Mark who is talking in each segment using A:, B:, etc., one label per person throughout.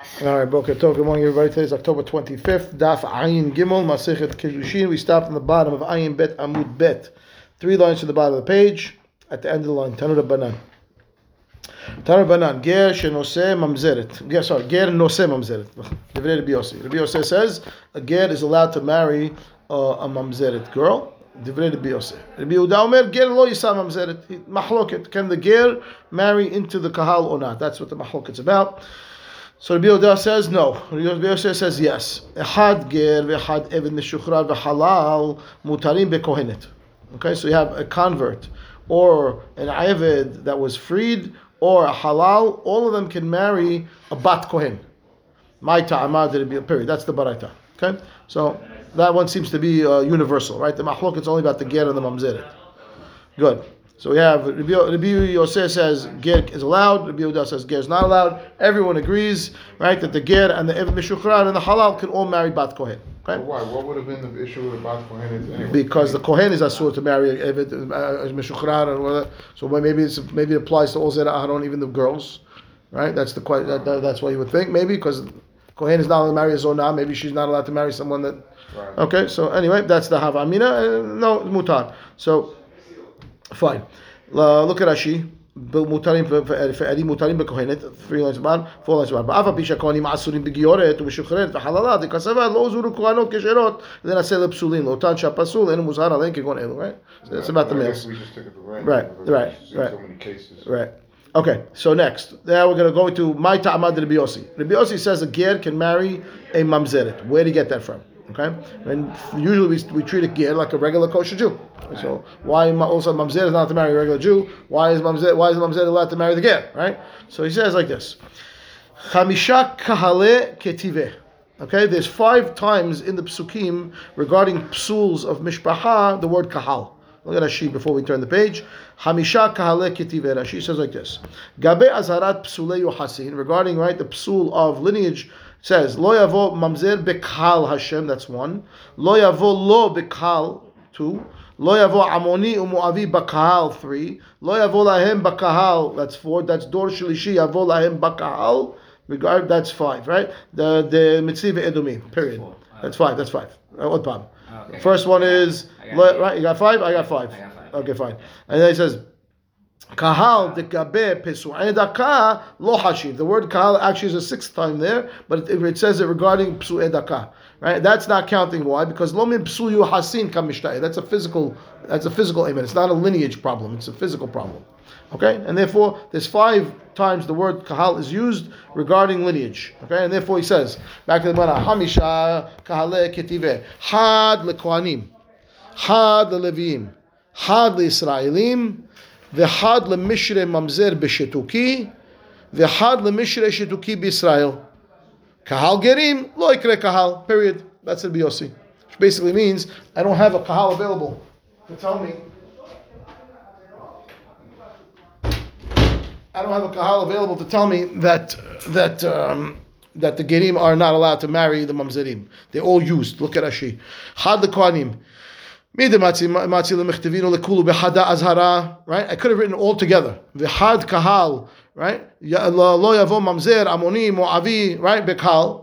A: All right, Boker Tov. Good morning, everybody. Today is October 25th. Daf Ayin Gimel Masechet Kiddushin. We stopped on the bottom of Ayin Bet Amud Bet. Three lines to the bottom of the page. At the end of the line, Tanu Rabbanan. Tanu Rabbanan. Ger shenose mamzeret. Ger, sorry, ger nose mamzeret. Divrei Rabbi Yossi. Rabbi Yossi says a ger is allowed to marry uh, a mamzeret girl. Divrei Rabbi Yossi. Rabbi Yehuda Omer ger lo yisa mamzeret. Mahloket. Can the ger marry into the kahal or not? That's what the mahloket's about. So Rabbi Yehuda says no. Rabbi Yehuda says yes. Echad ger v'echad eved meshuchrar v'halal mutarim bekohenet. Okay, so you have a convert or an eved that was freed or a halal. All of them can marry a bat kohen. My ta'amad period. That's the baraita. Okay, so that one seems to be uh, universal, right? The mahlok it's only about the ger and the mamzeret. Good. So we have Rabbi, Rabbi Yosef says ger is allowed. Rabbi Yehuda says ger is not allowed. Everyone agrees, right, that the ger and the ev mishuchran and the halal can all marry bat kohen. Okay?
B: Why? What would have been the issue with Bat Kohen anyway?
A: Because the kohen is asur to marry evet uh, mishuchran and whatever. So maybe it's maybe it applies to all zera aharon, even the girls, right? That's the that, that, that's what you would think maybe because kohen is not allowed to marry a zonah. Maybe she's not allowed to marry someone that.
B: Right.
A: Okay, so anyway, that's the havamina. Uh, no mutar. So fine. Uh, look at Rashi. מותרים פארי מותרים בכהנת, three lines bar, four lines bar. ואף על פי שהכהנים אסורים בגיורת ומשוחררת וחללה, דכסבה לא הוזרו כהנות כשרות לנשא לפסולים, לאותן שהפסול אינו מוזהר עליהן כגון אלו, right? So that's about the
B: I
A: males.
B: guess we just took it for granted.
A: Right,
B: because
A: right,
B: we've seen
A: right.
B: So many cases.
A: Right. Okay, so next. Now we're going to go to my ta'amad Rabbi Yossi. Rabbi Yossi says a ger can marry a mamzeret. Where do you get that from? Okay? And usually we, we treat a ger like a regular kosher Jew. So why also mamzeret is not to marry a regular Jew? Why is mamzeret, why is the mamzeret allowed to marry the ger? Right? So he says like this. Chamisha kahale ketive. Okay, there's five times in the psukim regarding psuls of mishpacha the word kahal. Look at Rashi before we turn the page. Hamisha kahale ketive. Rashi says like this. Gabe azarat psule yohasin regarding right the psul of lineage says lo yavo mamzer bekal Hashem. That's one. Lo yavo lo bekal two. Lo yavo amoni umuavi bakahal three. Lo yavo lahem bakahal. That's four. That's dor shlishi yavo lahem bakahal. Regard that's five, right? The the mitzvah edumim. Period. That's five. That's five. Uh, What problem? First one is right. You got five. I got five.
C: I got five.
A: Okay, fine. And then he says. Kahal dekabe pesu'e daka lo hashiv. The word kahal actually is a sixth time there, but it, it says it regarding psu'e daka. Right? That's not counting. Why? Because lo min psu yu hasin kamishtai. That's a physical. That's a physical amen. It's not a lineage problem. It's a physical problem. Okay, and therefore there's five times the word kahal is used regarding lineage. Okay, and therefore he says back to the Gemara hamisha kahale ketive had lekohanim, had leleviim, had leisraelim. וחד למשרה ממזר בשתוקי, וחד למשרה Shetuki B'Israel, Kahal Gerim לא יקרה קהל, period. That's it Biyosi, Which basically means I don't have a kahal available to tell me. I don't have a kahal available to tell me that that um, that the gerim are not allowed to marry the mamzerim. They're all used. Look at Rashi. Had the kohanim. Right? I could have written all together. V'had kahal, right? Ya- Lo lo yavo mamzer, amoni, moavi, right? Bekal.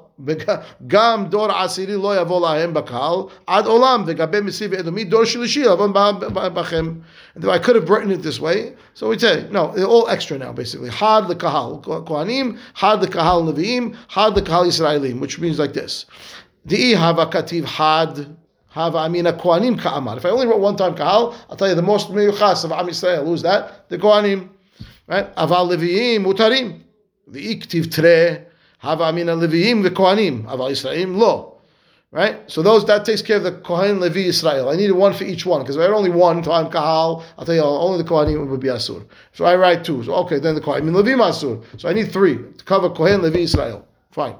A: גם דור עשירי לא יבוא להם בקהל עד עולם וגבי מסיב אדומי דור שלישי יבוא בכם. I could have written it this way, so we say no, they're all extra now basically. חד לקהל כהנים, חד לקהל נביאים, חד לקהל ישראלים, which means like this. דאי הווה כתיב חד Hava Amina Kohanim Ka'amar. If I only wrote one time Kahal, I'll tell you the most meyuchas of Am Yisrael. Who's that? The Kohanim. Right? Aval Leviim Mutarim. V'iktiv Tre. Hava Amina Leviim V'Kohanim. Aval Yisraelim Lo. Right? So those that takes care of the Kohen Levi Israel. I needed one for each one because if I had only one time Kahal, I'll tell you only the Kohanim would be Asur. So I write two. So okay, then the Kohanim Levim Asur. So I need three to cover Kohen Levi Israel. Fine.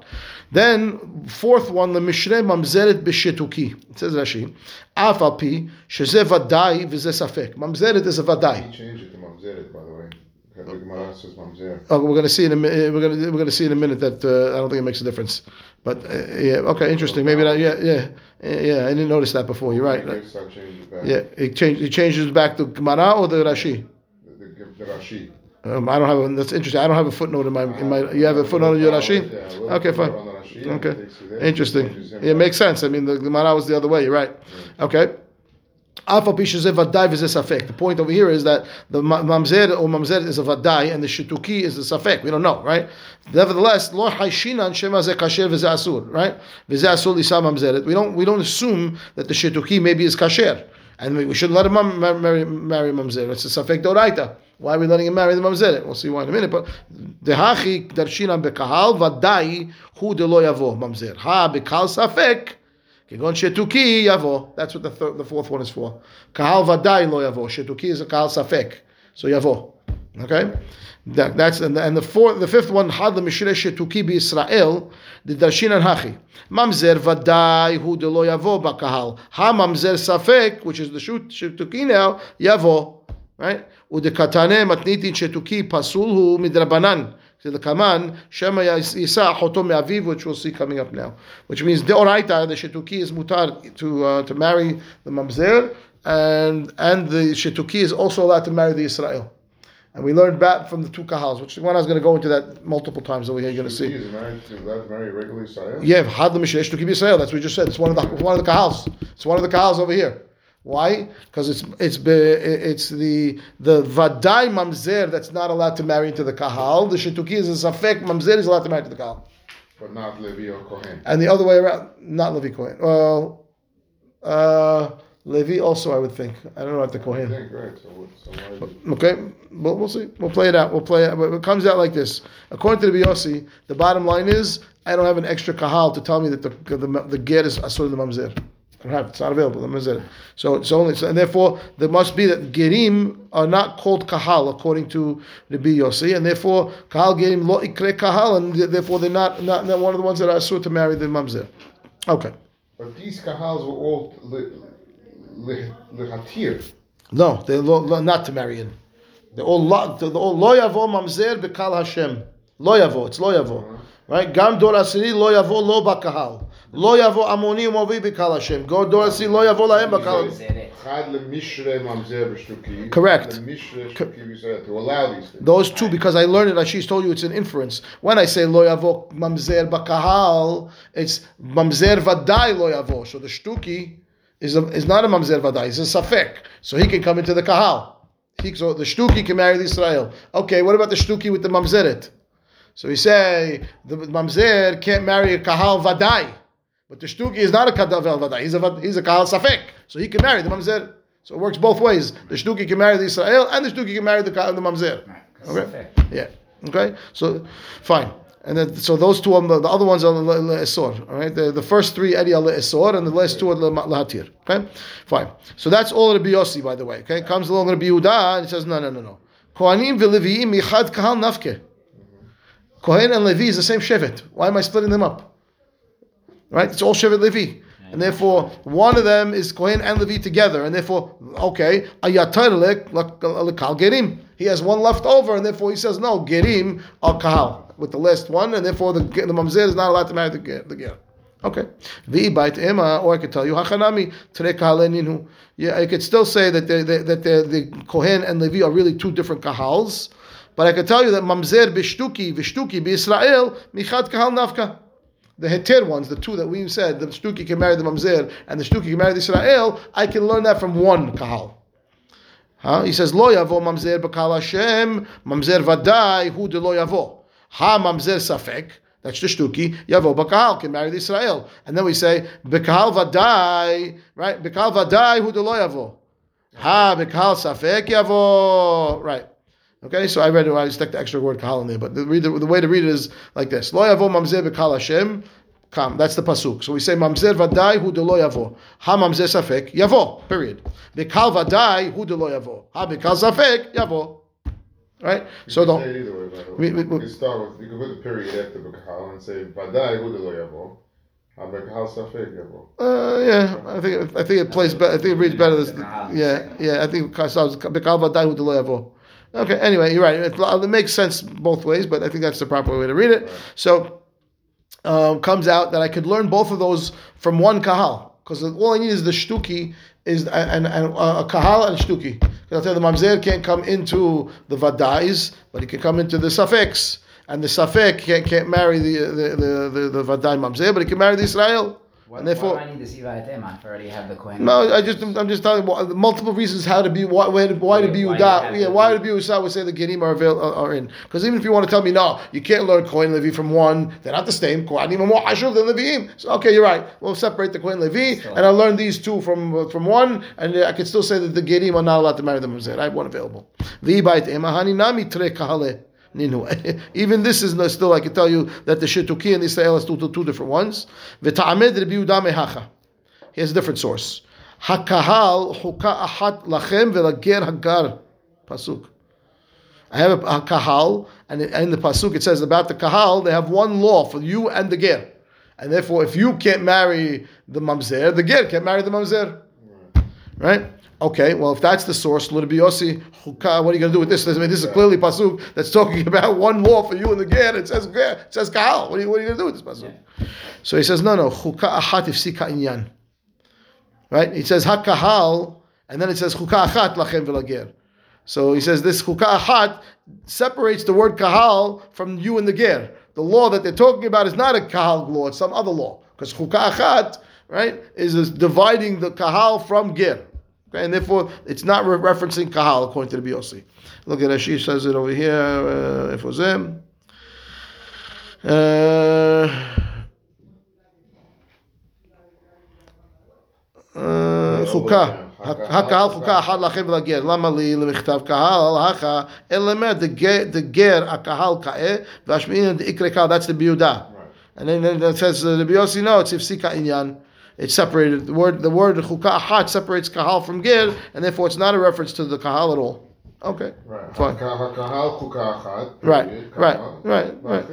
A: Then fourth one, the Mishrei Mamzeret b'Shetuki. It says Rashi, Af al pi sheze vadai v'ze safek. Mamzeret is a vadai.
B: He changed it to Mamzeret, by the way. The Gemara says Mamzer.
A: Oh, we're going to see in a mi- we're going to we're going to see in a minute that uh, I don't think it makes a difference. But uh, yeah, okay, interesting. Maybe that, yeah, yeah, yeah. I didn't notice that before. You're right.
B: Yeah, it back.
A: Yeah, he changed. He changes back to Gemara or the Rashi.
B: The, the, the Rashi.
A: Um, I don't have. A, that's interesting. I don't have a footnote in my in my. You have a footnote in your Rashi.
B: Yeah, a little
A: Okay, fine.
B: footnote on the Rashi, and
A: Okay,
B: it takes you there.
A: interesting. It makes sense. I mean, the Gemara was the other way. You're right. Okay. Alpha pishazev vadai v'zeh safek. The point over here is that the ma- mamzer or mamzer is a vadai and the shituki is a safek. We don't know, right? Nevertheless, lo haishinan shema ze kasher v'zeh asur, right? Asur lisa mamzeret. We don't we don't assume that the shituki maybe is kasher, and we, we shouldn't let him marry marry mamzer. It's a safek doraita. Why are we letting him marry the mamzeret? We'll see why in a minute. But the dehachi darshina bekahal vadai hu delo yavo mamzer ha bekal safek kegon shetuki yavo. That's what the the fourth one is for. Kahal vadai lo yavo. Shetuki is a kahal safek, so yavo. Okay, that, that's and the, and the fourth, the fifth one had the mishre shetuki Israel the darshinan hachi mamzer vadai hu delo yavo bakahal ha mamzer safek, which is the shut shetuki now yavo, right? ודקתנה מתניתין שתוקי פסול הוא מדרבנן. So the kaman shema yisa achoto me'aviv, which we'll see coming up now, which means deoraita the shetuki is mutar to uh, to marry the mamzer, and and the shetuki is also allowed to marry the Israel. And we learned that from the two kahals, which one I was going to go into that multiple times over here. You're going to
B: He
A: see.
B: is married to allowed to marry a regular Israel.
A: Yeah, had the Mishnah to keep Israel. That's what we just said. It's one of the one of the kahals. It's one of the kahals over here. Why? Because it's it's be, it's the the vadai mamzer that's not allowed to marry into the kahal. The shetuki is a safek mamzer is allowed to marry to the kahal,
B: But not Levi or Kohen.
A: and the other way around. Not Levi Kohen. Well, uh, Levi also I would think. I don't know about the Kohen.
B: right. So, so why is it-
A: Okay, but we'll see. We'll play it out. We'll play it. But it comes out like this. According to the Biyossi, the bottom line is I don't have an extra kahal to tell me that the the, the get is asur the mamzer. I don't have. It's not available. The mamzer. So it's only. So, and therefore there must be that gerim are not called kahal according to the Biyossi, and therefore kahal gerim lo ikre kahal, and therefore they're not not, not one of the ones that are asur to marry the mamzer. Okay.
B: But these kahals were all lihatir.
A: No, they're lo, lo, not to marry in. They're all lo, they're all lo yavo mamzer bekal Hashem. Lo yavo, it's lo yavo. Uh-huh. Right? Gam dor asiri lo yavo lo bakahal. Lo yavo amoni umovi bekal Hashem. Go dor asiri lo yavo lahem bakal.
B: Chad lemishre mamzer.
A: Correct.
B: Lemishre shtuki b'Yisrael, to allow these things.
A: Those two, because I learned it, Ashish told you it's an inference. When I say lo yavo mamzer bakahal, it's mamzer vadai lo yavo. So the shtuki is, a, is not a mamzer vadai, it's a safek. So he can come into the kahal. He, so the shtuki can marry the Israel. Okay, what about the shtuki with the mamzeret? So we say the mamzer can't marry a kahal vadai, but the shtuki is not a kahal vadai. He's a he's a kahal safek, so he can marry the mamzer. So it works both ways. The shtuki can marry the Israel, and the shtuki can marry the kahal the mamzer. Okay. Yeah. Okay. So, fine. And then, so those two, are the, the other ones are le- le- esor. All right. The, the first three edi are le- esor, and the last two are le- lahatir. Okay. Fine. So that's all of the biyossi, by the way. Okay. Comes along to Yehuda, and he says, no, no, no, no. Kohanim v'leviim michad kahal nafke. Kohen and Levi is the same shevet. Why am I splitting them up? Right? It's all shevet Levi. And therefore, one of them is Kohen and Levi together. And therefore, okay, ayatar lekal gerim. He has one left over, and therefore he says, no, gerim al Kahal, with the last one, and therefore the, the mamzer is not allowed to marry the, ger- the ger. Okay. Vi bait ema, or I could tell you, hachanami tere kahaleninu. Yeah, I could still say that the, the, that the, the Kohen and Levi are really two different kahals. But I could tell you that mamzer b'shtuki v'shtuki b'Israel michad kahal nafka. The heter ones, the two that we said, the shtuki can marry the mamzer and the shtuki can marry the Israel. I can learn that from one kahal. Huh? He says lo yavo mamzer b'kal Hashem mamzer vadai hu de lo yavo. Ha mamzer safek. That's the shtuki. Yavo b'kal can marry the Israel. And then we say b'kal vadai, right? B'kal vadai hu de lo yavo. Ha b'kal safek yavo. Right. Okay, so I read it. I stuck the extra word kahal in there, but the, the, the way to read it is like this: Lo yavo mamzer b'kal Hashem. Kam. That's the pasuk. So we say mamzer vadai hu de lo yavo. Ha mamzer safek yavo. Period. B'kal vadai hu de lo yavo. Ha b'kal safek yavo. Right.
B: You
A: So don't.
B: say either way, by the way.
A: We- we-
B: you
A: we-
B: can start with, you can put the period after Bekahal and say, Vadai hu de lo yavo. HaBekahal safek yavo.
A: uh, yeah, I think I think it plays better. I think it reads better. This, yeah, yeah. I think b'kal de lo yavo. Okay. Anyway, you're right. It, it makes sense both ways, but I think that's the proper way to read it. So um, comes out that I could learn both of those from one kahal because all I need is the shtuki is and, and uh, a kahal and shtuki. I'll tell you the mamzer can't come into the vadais, but he can come into the suffix. And the safek can't, can't marry the the the, the, the vadai mamzer, but he can marry the Israel.
C: What,
A: And therefore-
C: why do I need the Siva Etema if I already have the Kohen?
A: No, I just I'm just telling you multiple reasons how to be why why, why to be
C: Why
A: Uda.
C: you have
A: Yeah,
C: to
A: why
C: be-
A: to be Usa would say the Gerim are, avail, are, in. Because even if you want to tell me no, you can't learn Kohen Levi from one. They're not the same. Kohanim are more Hashuv than Leviim. So okay, you're right. We'll separate the Kohen Levi, and I'll learn these two from uh, from one, and I can still say that the Gerim are not allowed to marry the Mamzer. I have one available. V'ibait emahani nami tre kahale. Even this is no- still, I can tell you that the Shituki and Israel is two, two, two different ones. Mehacha. Here's a different source. Hakahal huka ahat lachem velager hagar. Pasuk. I have a, a kahal, and in the pasuk it says about the kahal, they have one law for you and the ger, and therefore if you can't marry the mamzer, the ger can't marry the mamzer, right? Okay, well if that's the source, Yossi, huka, what are you going to do with this? I mean, this is clearly pasuk that's talking about one law for you and the ger. It says it says kahal. What are you, what are you going to do with this pasuk? So he says no, no, chuka ahat ifsika inyan. Right? He says hakahal, and then it says achat lachem v'lager. So he says this chuka achat separates the word kahal from you and the ger. The law that they're talking about is not a kahal law; it's some other law. Because chuka achat, right, is, is dividing the kahal from ger. Okay, and therefore it's not re- referencing kahal according to the BOC. Look at Rashi says it over here. Uh, if it was him. Uh, חוקה, הקהל חוקה אחת לכם ולגר, למה לי למכתב קהל, הכה, אלא אומר, דגר הקהל כאה, והשמיעין דאיקרא קהל, that's the ביהודה. And then, then it says, the ביוסי, no, it's הפסיקה עניין. it separated the word the word "chukahat" separates kahal from gir, and therefore it's not a reference to the kahal at all. Okay.
B: Right.
A: Fine. Right. Right. Right. Right.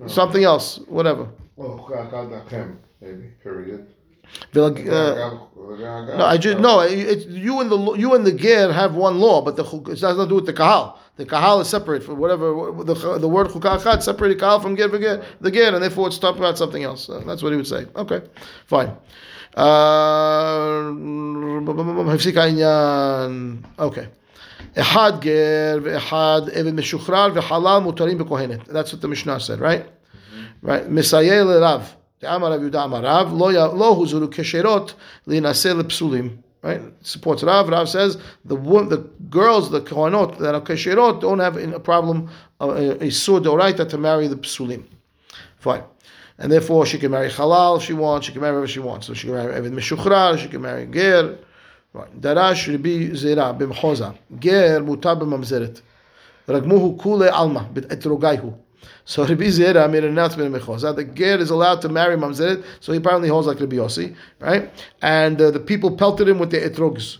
B: right.
A: Something else. Whatever.
B: Well, maybe. Period.
A: Velag- uh,
B: הגל-
A: No, I just no. it- It's you and the you and the ger have one law, but the chuk- it has nothing to do with the kahal. The kahal is separate from whatever the the word chukachat separated kahal from ger ger the ger, and therefore it's talking about something else. So that's what he would say. Okay, fine. הפסיק העניין. אוקיי. אחד גר ואחד אבן משוחרר וחלל מותרים בכהנת. That's what the Mishnah said, right? right? מסייע לרב. Amar Yehuda Amar Rav, lo huzuru kesherot linasel psulim. Right? Supports Rav. Rav says the the girls, the kohanot that are kesherot, don't have a problem uh, a, a doraita to marry the psulim. Fine. And therefore, she can marry halal if she wants. She can marry whoever she wants. So she can marry even Meshuchrar. She can marry Ger. Darash be Zera bimchoza. Ger mutab b'mamzeret. Ragmuhu kule alma bit etrogaihu. So Rabbi Zera made an announcement in Mechoza. The Ger is allowed to marry Mamzeret, so he apparently holds like Rabbi Yossi, right? And uh, the people pelted him with the etrogs.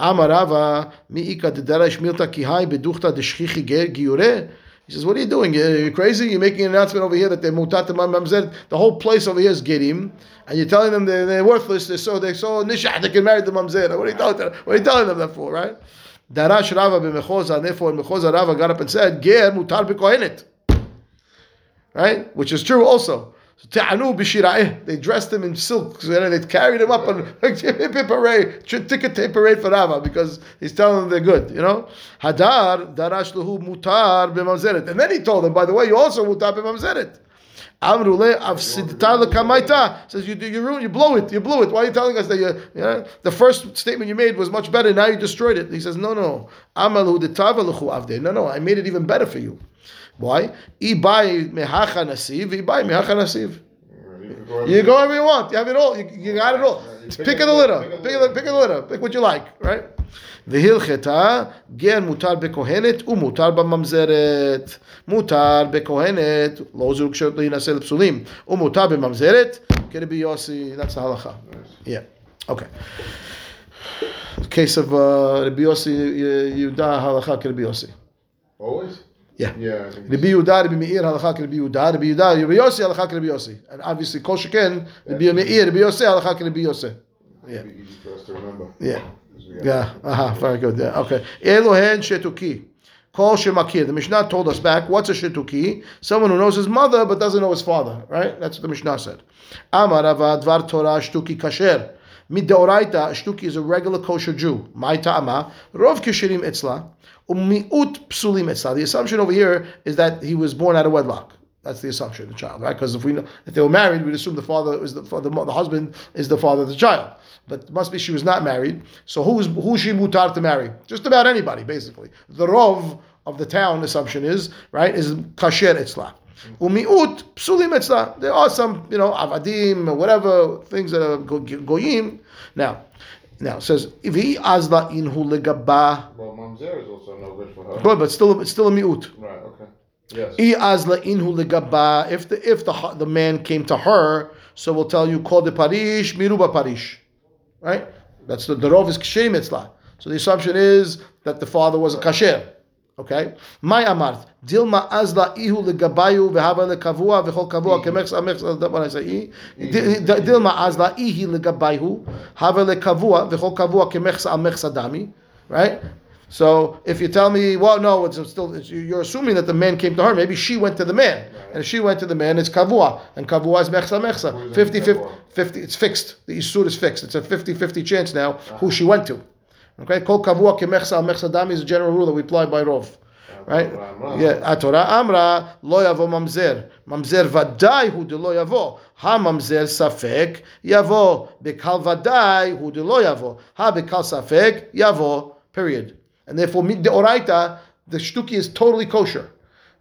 A: Amarava mi'ika darash milta kihai beduchta deshchichi ger giure. He says, "What are you doing? Are you crazy? You're making an announcement over here that they're mutat mamzer. The whole place over here is gerim, and you're telling them they're, they're worthless. They're so they're so nishah. They can marry the mamzer. What are you telling them? What are you telling them that for, right?" Darash Rava b'mechoza. and Therefore, Mechoza Rava got up and said, "Ger mutar b'kohenet." Right, which is true also. They dressed him in silk. and they carried him up on parade, ticket tape parade for Rava because he's telling them they're good. You know, Hadar darash lahu mutar b'mamzeret, and then he told them, by the way, you also mutar b'mamzeret. Amrule avsidta lekamaita says you you ruin you blow it you blew it. Why are you telling us that you, you know, the first statement you made was much better? Now you destroyed it. He says no no amalu avde. No no I made it even better for you. Why? Ibai mehacha nasiv, ibai mehacha nasiv. You go wherever you want. You have it all. You, you got it all. Pick of the litter. Pick of the, pick of the litter. Pick what you like, right? והלכתה גר מותר בכהנת ומותר בממזרת. מותר בכהנת, לא זוג להינשא לפסולים, ומותר בממזרת, כרבי יוסי, that's the halacha. Yeah, okay. Case of uh, Rabbi Yossi, Yehuda halacha כרבי יוסי.
B: Always?
A: Yeah.
B: Yeah,
A: Rabbi Yehuda, Rabbi Meir, halacha Rabbi Yehuda, Rabbi Yehuda, Rabbi Yossi, halacha Rabbi Yossi. And obviously, Kol Sheken, Rabbi Meir, Rabbi Yossi, halacha Rabbi Yossi. Yeah.
B: it'd be easy for us to remember.
A: Yeah.
B: 'Cause we got-
A: Yeah, aha, very good. Yeah, okay. Elohen shetuki. Kol shemakir. The Mishnah told us back, what's a shetuki? Someone who knows his mother but doesn't know his father, right? That's what the Mishnah said. Amar Rava dvar Torah shtuki kasher. Midoraita, shtuki is a regular kosher Jew. My ta'ama, rov kishirim etzla, umiut psulim. The assumption over here is that he was born out of wedlock. That's the assumption, of the child, right? Because if we know, if they were married, we'd assume the father is the father, the husband is the father of the child. But must be she was not married. So who is who she mutar to marry? Just about anybody, basically. The rov of the town assumption is right is kasher etzla. Umiut psulim etzla. There are some, you know, avadim or whatever things that are goyim. Now, now it says if he azla inhu legaba.
B: Well, mamzer is also no good for her.
A: Good, but still, it's still a miut.
B: Right. Okay. Yes.
A: Azla inhu legaba. If the if the the man came to her, so we'll tell you call the parish miruba parish, right? That's the the rov is etzla. So the assumption is that the father was a kasher. Okay. My amart dilma azla ihu legabayu v'hava lekavua v'chol kavua kemechs amechs. That's what I say. I. Di- di- Dilma azla ihi legabayu hava lekavua v'chol kavua kemechs amechs adami. Right. So if you tell me, well, no, it's still it's, you're assuming that the man came to her. Maybe she went to the man, and if she went to the man, it's kavua, and kavua is mechsa mechsa.
B: Who's
A: 50, 50, 50 It's fixed. The isur is fixed. It's a 50-50 chance now who she went to. Okay, kol kavua kemechsa mechsa dami is a general rule that we apply by rov. Right? Yeah, Atorah Amra lo yavo mamzer. Mamzer vadai hu de lo yavo. Ha mamzer safek yavo. Bekal vadai hu de lo yavo. Ha bekal safek yavo. Period. And therefore, mid deoraita, the shtuki is totally kosher.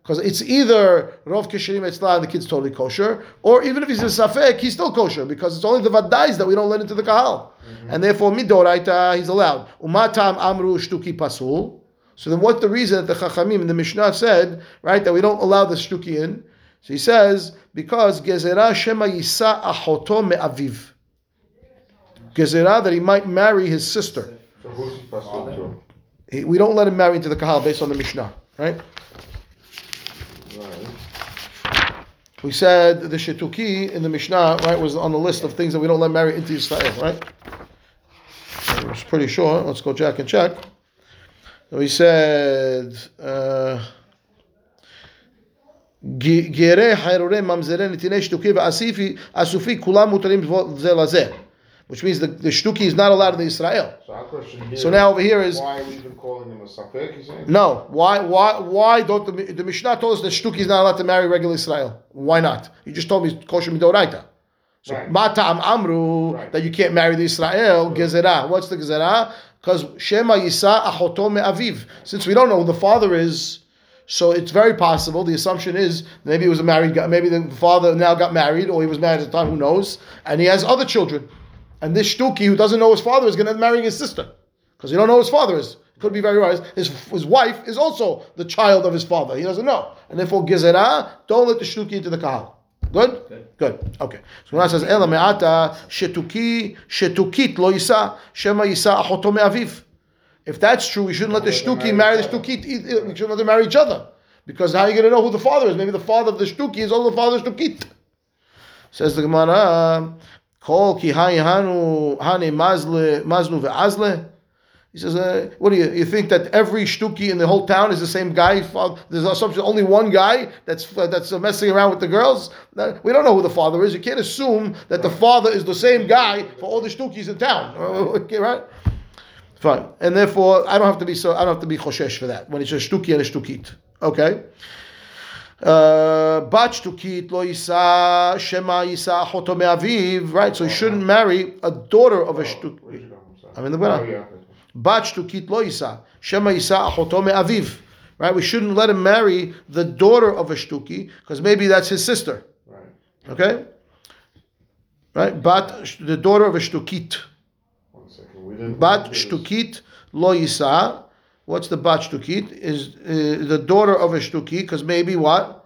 A: Because it's either Rov Kesherim Etzla and the kid's totally kosher, or even if he's a Safek, he's still kosher, because it's only the Vadais that we don't let into the Kahal. Mm-hmm. And therefore, Midoraita, he's allowed. Umatam Amru Shtuki Pasul. So then what's the reason that the Chachamim in the Mishnah said, right, that we don't allow the Shtuki in? So he says, because Gezerah Shema Yisa Achoto Me'aviv. Gezerah, that he might marry his sister.
B: So who's pasul to?
A: He- We don't let him marry into the Kahal based on the Mishnah, right?
B: Right.
A: We said the Shetuki in the Mishnah, right, was on the list of things that we don't let marry into Israel, right? I was pretty sure. Let's go check and check. We said, uh, גרי חיירורי ממזרי נתיני שטוקי ואסיפי, אסופי, כולם מותרים זה לזה. which means the, the shtuki is not allowed in the Israel.
B: So our question here.
A: So now over here is,
B: why are we even calling him a safek?
A: No. Why? Why? Why don't the, the Mishnah told us that Shtuki is not allowed to marry regular Israel? Why not? You just told me kosher midoraita. So
B: Right.
A: matam amru
B: Right.
A: that you can't marry the Israel gezerah. What's the gezerah? Because shema yisa achoto me'aviv. Since we don't know who the father is, so it's very possible. The assumption is maybe he was a married guy. Maybe the father now got married, or he was married at the time. Who knows? And he has other children. And this Shtuki who doesn't know his father is going to marry his sister because he don't know who his father is. Could be very right. His, his wife is also the child of his father. He doesn't know. And therefore, Gezerah, don't let the shtuki into the kahal. Good?
C: Good.
A: Good. Okay. So when it says, Ela me'ata, shetuki, shetukit lo yisa, shema yisa achoto me'aviv. If that's true, we shouldn't let the shtuki
B: marry
A: the shtukit. We shouldn't let them marry each other. Because how are you going to know who the father is? Maybe the father of the shtuki is also the father of the shtukit. Says the Gemara, Kol ki hanu hani mazle maznu ve'azle. He says, uh, what do you you think that every shtuki in the whole town is the same guy? There's assumption only one guy that's uh, that's uh, messing around with the girls. We don't know who the father is. You can't assume that the father is the same guy for all the shtukis in town. Okay, right? Fine, and therefore I don't have to be so I don't have to be choshesh for that when it's a shtuki and a shtukit. Okay. Uh, Bat shtukit lo yisa shema yisa achoto me'aviv. Right, so he shouldn't marry a daughter of a shtuk.
B: You go? I'm
A: in the Gemara.
B: Oh.
A: Bat lo yisa shema achoto me'aviv. Right, we shouldn't let him marry the daughter of a shtuki because maybe that's his sister.
B: Right.
A: Okay, right? Bat the daughter of a shtukit.
B: One second. We didn't.
A: Bat shtukit lo yisa. What's the bat shtukit? Is uh, the daughter of a shtuki? Because maybe what?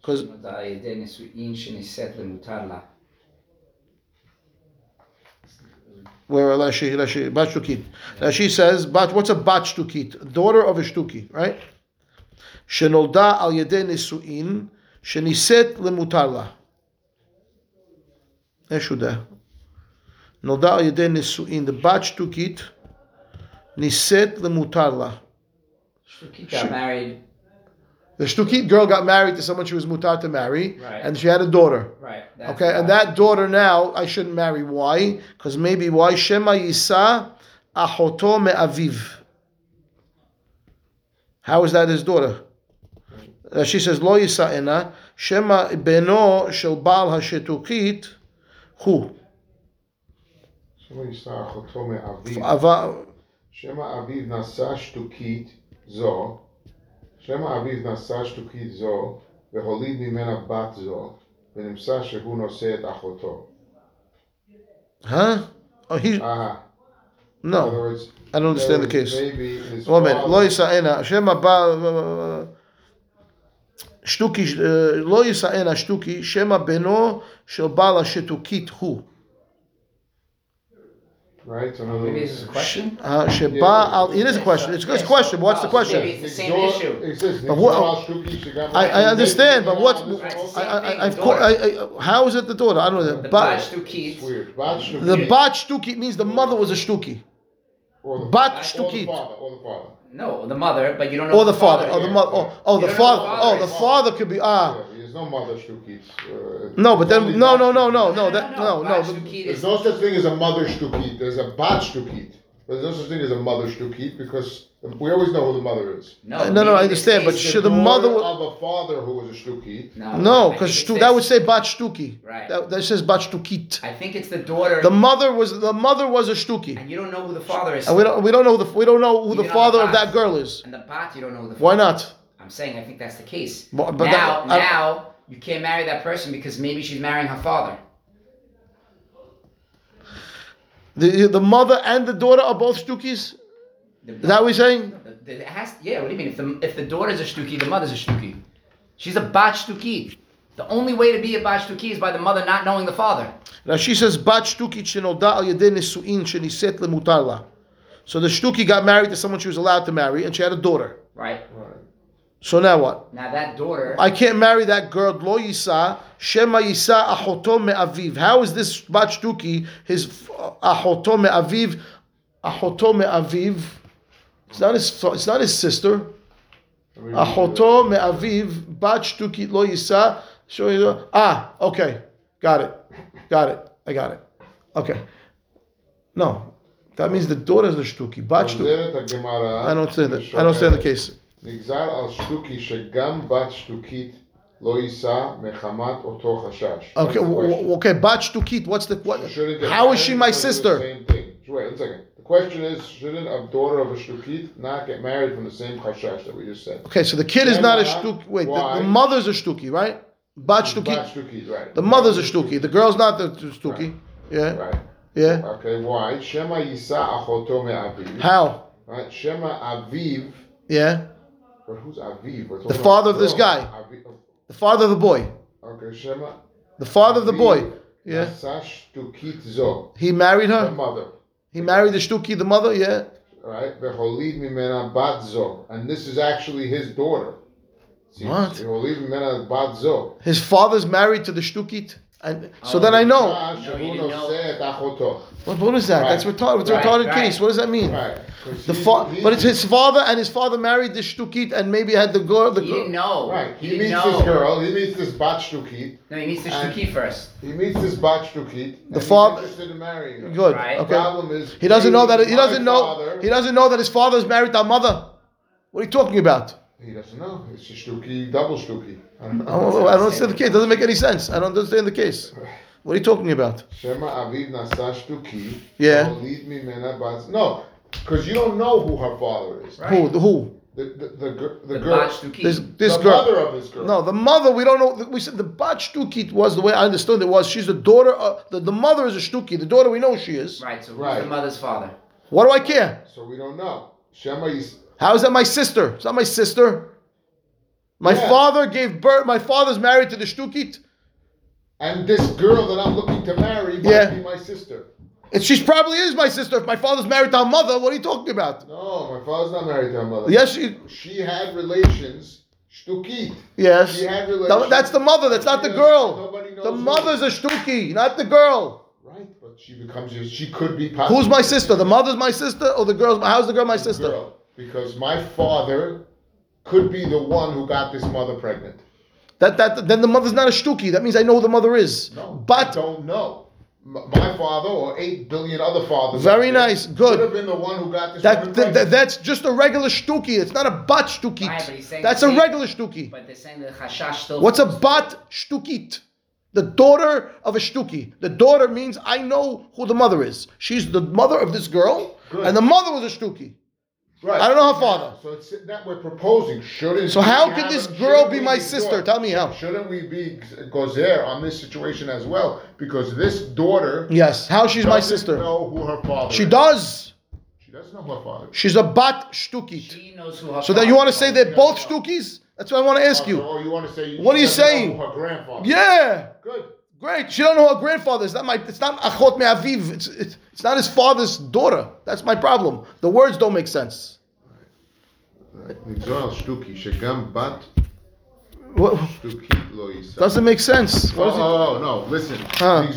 A: Because where Rashi Rashi bat shtukit. Rashi says, but what's a bat shtukit? Daughter of a shtuki, right? Shenolda al yedei nisuin sheniset lemutarla. Eshuda. Nolda al yedei nisuin. The bat shtukit. Nisit Lemutarla.
C: She got married.
A: The Shtukit girl got married to someone she was mutar to marry,
C: right.
A: and she had a daughter.
C: Right.
A: okay, and that daughter now I shouldn't marry. Why? Because maybe why Shema Yisa Ahoto Me'aviv. How is that his daughter? Uh, she says Lo Yisa Ena Shema Beno Shel Bal Hashetukit
B: who? Shema Yisa Ahoto
A: Me'aviv.
B: שמא אביו נשא שתוקית זו, שמא אביו נשא שתוקית זו והוליד ממנה בת זו, ונמצא שהוא נושא את אחותו.
A: אה?
B: אה. לא. Uh-huh.
A: No,
B: words,
A: I don't understand the case. Woman, לא יישאנה, שמא בא... שתוקי, לא יישאנה שתוקי, שמא בנו של בעל השתוקית הוא.
B: right? So
C: maybe this is a question.
A: Uh, yeah. it is a question. It's, it's a question. What's the question?
C: Maybe it's the same issue.
A: But what, I, I understand, but
B: what?
A: I, I, I, I, I, how is it the daughter? I don't know.
C: The
B: bat shtukit.
A: The bat shtukit means the mother was a shtuki. Bat shtukit.
B: Or the father.
C: No, the mother, but you don't know.
A: Or the, the father,
C: father,
A: or the mother, or, oh,
C: oh
A: the father. Oh, the father could be ah.
B: Yeah, there's no mother Shtukit. Uh,
A: No, but then no, no, no, no, no. That no, no.
C: Bach
A: the-
C: Shtukit
B: There's no such thing as a mother Shtukit. There's a Bat Shtukit. There's no such thing as a mother Shtukit because we always know who the mother is.
C: no.
A: Uh, no, no, I understand, but should the
B: daughter
A: mother-
B: of a father who was a Shtukit.
C: No,
A: No, because
C: think it's
A: that would say bat shtuki.
C: Right.
A: That, that says bat shtukit.
C: I think it's the daughter,
A: The mother was the mother was a shtuki,
C: and you don't know who the father is.
A: and we don't we don't know the we don't know who the
C: Even the
A: father of that girl is.
C: And the bat, you don't know who the.
A: Why
C: father
A: not?
C: Is. I'm saying I think that's the case.
A: But- but
C: now,
A: that- I-
C: now you can't marry that person because maybe she's marrying her father.
A: The the mother and the daughter are both shtukis. Is that what you're saying?
C: the- the- it has, yeah. What do you mean? If the if the daughter's a shtuki, the mother's a shtuki. She's a bat shtuki. The only way to be a bat shtuki is by the mother not knowing the father.
A: Now she says bat shtukit shenoda al yedei nisuin sheniset lemutar la. So the shtuki got married to someone she was allowed to marry, and she had a daughter.
C: Right.
B: Right.
A: So now what?
C: Now that daughter.
A: I can't marry that girl. Lo yisa shema yisa ahoto me'aviv. How is this bachduki his ahoto me'aviv? Ahoto me'aviv. It's not his. It's not his sister. Ahoto me'aviv bachduki lo yisa. Show you Ah, okay, got it, got it. I got it. Okay. No, that means the daughter is the shtuki.
B: Bachduki.
A: I don't say that. I don't say the case.
B: נגזר על שטוקי שגם בת שטוקית לא יישא מחמת אותו חשש.
A: Okay,
B: That's the
A: w-
B: question.
A: w- okay. Bat shtukit. What's the what?
B: Shouldn't get
A: How is
B: married
A: she my
B: because of the
A: sister?
B: Same thing. Wait one second. The question is, shouldn't a daughter of a shtukit not get married from the same chashash that we just said?
A: Okay, so the kid is not a
B: Shema,
A: shtuki. Wait, the,
B: why?
A: the mother's a shtuki, right? Bat
B: Bat
A: shtuki.
B: shtukit, right.
A: The mother's a shtuki. The girl's not the shtuki. Yeah,
B: Right.
A: yeah.
B: Okay, why? Shema יישא אחותו מאביו.
A: How?
B: Right. Shema aviv.
A: Yeah.
B: Who's Aviv?
A: The father of this guy.
B: Aviv.
A: The father of the boy.
B: Okay, Shema.
A: The father of the boy. Yeah. He married her.
B: The mother.
A: He married the Shtuki, the mother, yeah.
B: Right? And this is actually his daughter.
A: What? His father's married to the Shtukit. And so then I know.
B: Ah,
A: what, what is that?
B: Right.
A: That's retarded. It's a
C: right.
A: retarded
C: right.
A: case. What does that mean? The fa- but it's his father, and his father married the shtukit, and maybe had the girl. The girl.
C: He know.
B: Right.
C: He,
B: he meets
C: know.
B: this girl. He meets this bat shtukit.
C: No, he meets the shtukit first.
B: He meets this bat shtukit.
A: The father.
B: Interested in marrying her.
A: Good.
C: Okay.
B: The problem is
A: he doesn't know that he doesn't know he doesn't know that his father is married to our mother. What are you talking about?
B: He doesn't know. It's a shtuki, double shtuki. I don't, I
A: don't, I don't understand the case. It doesn't make any sense. I don't understand the case. What are you talking about?
B: Shema aviv nasa shtuki.
A: Yeah.
B: No, because you don't know who her father is.
C: Right?
A: Who? The, who?
B: The, the, the, the,
C: the
B: girl.
A: This, this
B: the
A: girl.
B: mother of this girl.
A: No, the mother, we don't know. We said the bat shtukit was the way I understood it was. She's the daughter. Of, the, the mother is a shtuki. The daughter, we know she is.
C: Right, so who's
B: right.
C: the mother's father?
A: What do I care?
B: So we don't know. Shema is.
A: How is that my sister? It's not my sister. My
B: Yeah.
A: father gave birth. My father's married to the shtukit.
B: and this girl that I'm looking to marry might
A: Yeah.
B: be my sister.
A: And she probably is my sister. If my father's married to our mother, what are you talking about?
B: No, my father's not married to her mother.
A: Yes, she.
B: She had relations. Shtukit.
A: Yes.
B: She had relations.
A: that's the mother. That's not the girl.
B: nobody knows
A: The mother's a shtuki, not the girl.
B: Right, but she becomes. She could be. Possibly
A: Who's my sister? The mother's my sister, or the girl's? How's the girl my sister?
B: Girl. Because my father could be the one who got this mother pregnant.
A: That that then the mother's not a shtuki. That means I know who the mother is.
B: No, but I
A: But
B: don't know. My father or eight billion other fathers.
A: Very nice, good.
B: Could have been the one who got this
A: that,
B: woman
A: that, that's just a regular shtuki. It's not a bat shtukit.
C: Right, but he's saying
A: that's a
C: same-
A: regular shtuki.
C: But they're saying the chashash still.
A: What's a bat shtukit? The daughter of a shtuki. The daughter means I know who the mother is. She's the mother of this girl,
B: Good.
A: and the mother was a shtuki.
B: Right.
A: I don't know her father.
B: So it's that we're proposing. Shouldn't
A: So how
B: have
A: could this girl
B: shouldn't
A: be my sister?
B: short-
A: Tell me how.
B: Shouldn't we be gozer on this situation as well? Because this daughter
A: Yes, how she's my sister.
B: know who her father
A: She
B: is.
A: does.
B: She doesn't know her father.
A: She's a bat shtukit.
C: She knows who her
A: So then you want to say they're
B: Yeah.
A: both shtukis? That's what I want to ask
B: Oh,
A: you.
B: so- or you want to say
A: What are you
B: she doesn't know
A: saying?
B: who Her grandfather.
A: Yeah.
B: Good.
A: Great. She don't know her grandfather. It's not my. It's not achot me'aviv. It's, it's it's not his father's daughter. That's my problem. The words don't make sense. What? Doesn't make sense. What oh, is it?
B: oh, no, listen.
A: Huh.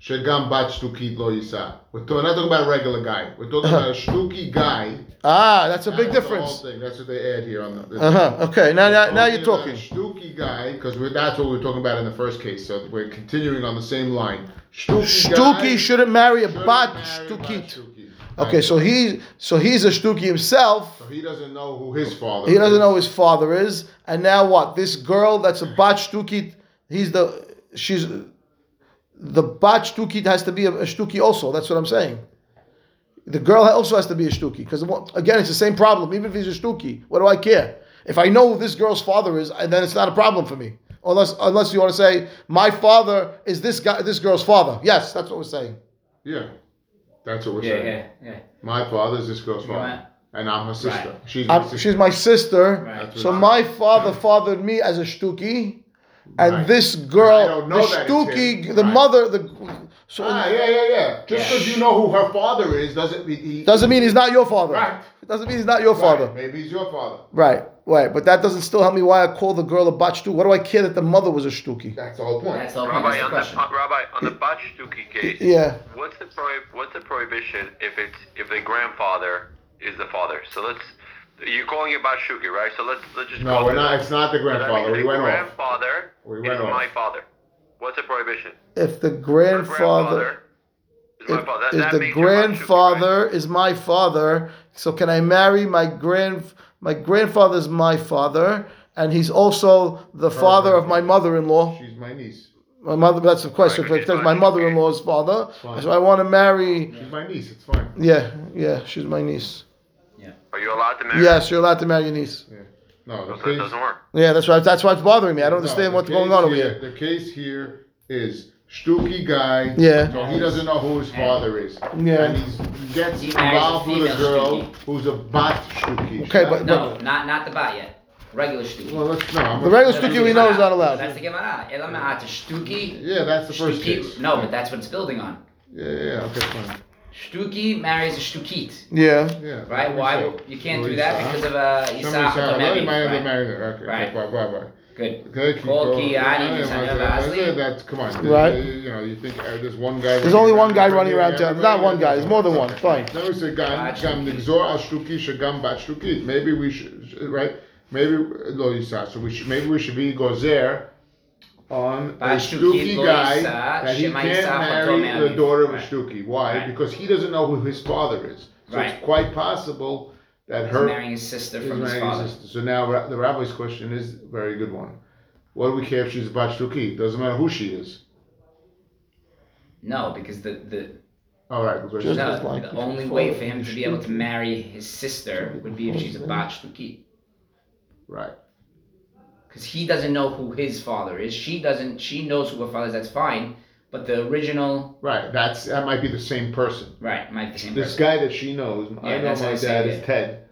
B: Shagam bat lo yisa. We're, not talking about a regular guy. We're talking about a uh-huh. shtuki guy.
A: Ah, that's a big
B: that's difference. The whole thing. That's what they add here on the.
A: Uh-huh. Okay, now, now, now you're talking.
B: Shtuki guy, because that's what we were talking about in the first case. So we're continuing on the same line. Shtuki,
A: shtuki shouldn't marry a
B: shouldn't.
A: Okay, so he so he's a shtuki himself.
B: So he doesn't know who his father.
A: He
B: is.
A: doesn't know his father is, and now what? This girl that's a bat. He's the she's the bat shtukit has to be a, a shtuki also. That's what I'm saying. The girl also has to be a shtuki because again, it's the same problem. Even if he's a shtuki, what do I care? If I know who this girl's father is, and then it's not a problem for me. Unless unless you want to say my father is this guy, this girl's father. Yes, that's what we're saying.
B: Yeah, that's what we're
C: Yeah,
B: saying.
C: yeah, yeah.
B: My father is this girl's father,
C: want-
B: and I'm her sister. She's my
A: I'm,
B: sister.
A: she's my sister.
C: Right.
A: So my father fathered me as a shtuki, and
B: Right.
A: this girl, the
B: know that it's
A: shtuki,
B: him.
A: the
B: Right.
A: mother, the so
B: Ah, yeah, yeah, yeah. Just
C: Yeah.
B: because you know who her father is doesn't mean he.
A: doesn't mean he's not your father.
B: Right.
A: It doesn't mean he's not your
B: Right,
A: father.
B: Maybe he's your father.
A: Right, right. But that doesn't still help me why I call the girl a bat. What do I care that the mother was a shtuki?
B: That's the whole point.
C: That's the whole.
D: Rabbi,
C: That's the
D: on the
C: question.
D: Rabbi on the Bachtuki case,
A: Yeah.
D: what's the prohib- what's the prohibition if it's if the grandfather is the father? So let's you're calling it Bachtuki, right? So let's let's just
B: no,
D: go
B: we're not.
D: that.
B: It's not the
D: So that
B: grandfather. We
D: the
B: went off.
D: grandfather
B: We
D: is
B: went off.
D: my father. What's the prohibition?
A: If the
D: The
A: grandfather,
D: is my
A: if,
D: father. That,
A: if
D: that
A: the
D: makes your Bachtuki,
A: grandfather is my father, so can I marry my grand? My grandfather's my father, and he's also the father of my mother-in-law.
B: She's my niece.
A: My mother, that's the question.
D: Right,
A: If there's my mother-in-law's father, so I want to marry.
B: She's my niece. It's fine.
A: Yeah, yeah, she's my niece.
D: Are you allowed to marry?
A: Yes, you're allowed to marry your niece. Yeah.
B: No, the
D: So it
B: case.
D: doesn't work.
A: Yeah, that's right. That's why it's bothering me. I don't
B: no,
A: understand
B: the
A: what's going
B: case
A: on over
B: here-
A: here.
B: The case here is Stuki guy.
A: Yeah.
B: So he doesn't know who his father is.
A: Yeah.
B: And he's, he gets
C: He marries
B: involved with a girl
C: Stuki.
B: who's a bat Stuki.
A: Okay, but-
C: No, not not the bat yet. Regular shtuki.
B: Well, let's no. I'm
A: The regular
C: That's
A: Stuki
C: the
A: we know is
C: Gemara.
A: not allowed.
C: That's the Gemara. Ela me'at, shtuki.
B: Yeah, that's the first
C: shtuki-
B: case.
C: No, but that's what it's building on.
B: Yeah, yeah, yeah, okay, fine.
C: Shtuki marries a shtukit.
A: Yeah.
B: Yeah.
C: Right? Why you can't do that because of uh,
B: Somebody
C: Isaac
B: said,
C: or
B: "Let
C: Mary,
B: me marry the
C: right?
B: marry her." Okay,
C: Right.
B: bye, bye, bye.
C: Good.
B: Okay,
C: Call
B: going.
C: Ki
B: Yeah,
C: Ani,
B: yeah,
C: Nissan
B: yeah,
C: Yavazli.
B: yeah, That's come on.
A: Right.
B: You know, you think uh, there's one guy.
A: There's only one guy running around town. Not one guy. There's more than one. Fine.
B: Then we say gam gam
C: shtukit.
B: nigzor al shtuki shagam bat shtukit. Maybe we should right. Maybe lo yisa. So we should maybe we should be gozer on a
C: Bat
B: shtuki guy
C: yisa,
B: that he can't marry the daughter of a
C: Right.
B: shtuki. Why?
C: Right.
B: Because he doesn't know who his father is. So
C: Right.
B: it's quite possible that
C: He's
B: her
C: marrying his sister from his
B: marrying his
C: father.
B: sister. So now the rabbi's question is a very good one. What do we care if she's a bat shtuki? Doesn't matter who she is.
C: No, because the the,
B: All right, because
A: Just
C: no,
A: as like
C: the only way for him to be able to marry his sister would be if she's a bat shtukit.
B: right.
C: Because he doesn't know who his father is. She doesn't. She knows who her father is. That's fine. But the original,
B: Right, that's that might be the same person.
C: right, might be the same
B: This
C: person.
B: guy that she knows, I know
C: that's
B: my dad
C: say,
B: is
C: yeah.
B: Ted,